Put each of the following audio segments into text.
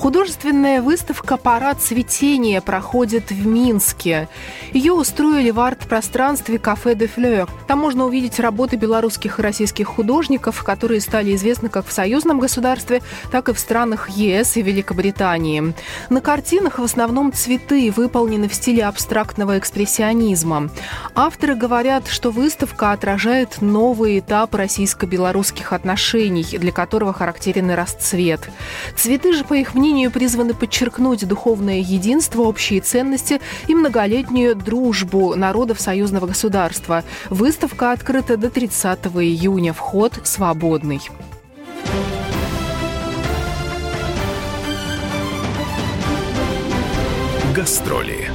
Художественная выставка «Парад цветения» проходит в Минске. Ее устроили в арт-пространстве «Кафе де Флeur». Там можно увидеть работы белорусских и российских художников, которые стали известны как в союзном государстве, так и в странах ЕС и Великобритании. На картинах в основном цветы, выполнены в стиле абстрактного экспрессионизма. Авторы говорят, что выставка отражает новый этап российско-белорусских отношений, для которого характерен расцвет. Цветы же, по их мнению, мнению, призваны подчеркнуть духовное единство, общие ценности и многолетнюю дружбу народов союзного государства. Выставка открыта до 30 июня. Вход свободный. Гастроли.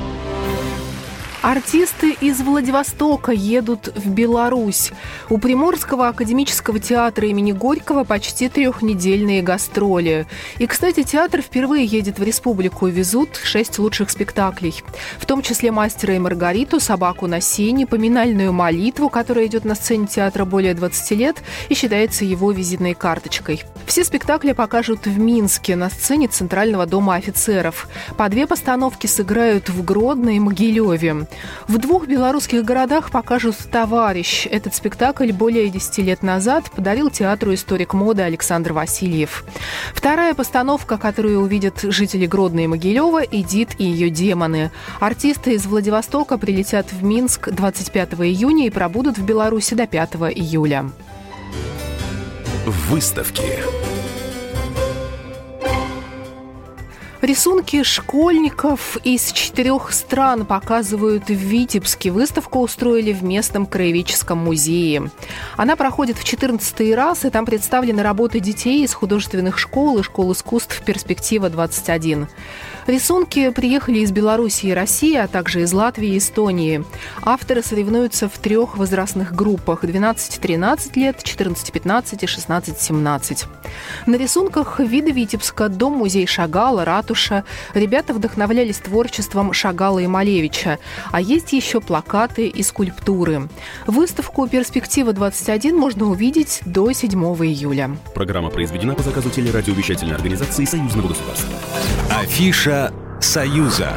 Артисты из Владивостока едут в Беларусь. У Приморского академического театра имени Горького почти трехнедельные гастроли. И, кстати, театр впервые едет в республику и везут шесть лучших спектаклей. В том числе «Мастера и Маргариту», «Собаку на сене», «Поминальную молитву», которая идет на сцене театра более 20 лет и считается его визитной карточкой. Все спектакли покажут в Минске на сцене Центрального дома офицеров. По две постановки сыграют в Гродно и Могилеве. В двух белорусских городах покажут «Товарищ». Этот спектакль более 10 лет назад подарил театру историк моды Александр Васильев. Вторая постановка, которую увидят жители Гродно и Могилева, «Эдит и ее демоны». Артисты из Владивостока прилетят в Минск 25 июня и пробудут в Беларуси до 5 июля. Выставки. Рисунки школьников из четырех стран показывают в Витебске. Выставку устроили в местном краеведческом музее. Она проходит в 14 раз, и там представлены работы детей из художественных школ и школ искусств «Перспектива-21». Рисунки приехали из Беларуси и России, а также из Латвии и Эстонии. Авторы соревнуются в трех возрастных группах – 12-13 лет, 14-15 и 16-17. На рисунках виды Витебска, дом-музей Шагала, ратуша. Ребята вдохновлялись творчеством Шагала и Малевича. А есть еще плакаты и скульптуры. Выставку «Перспектива-21» можно увидеть до 7 июля. Программа произведена по заказу телерадиовещательной организации Союзного государства. Афиша «Союза».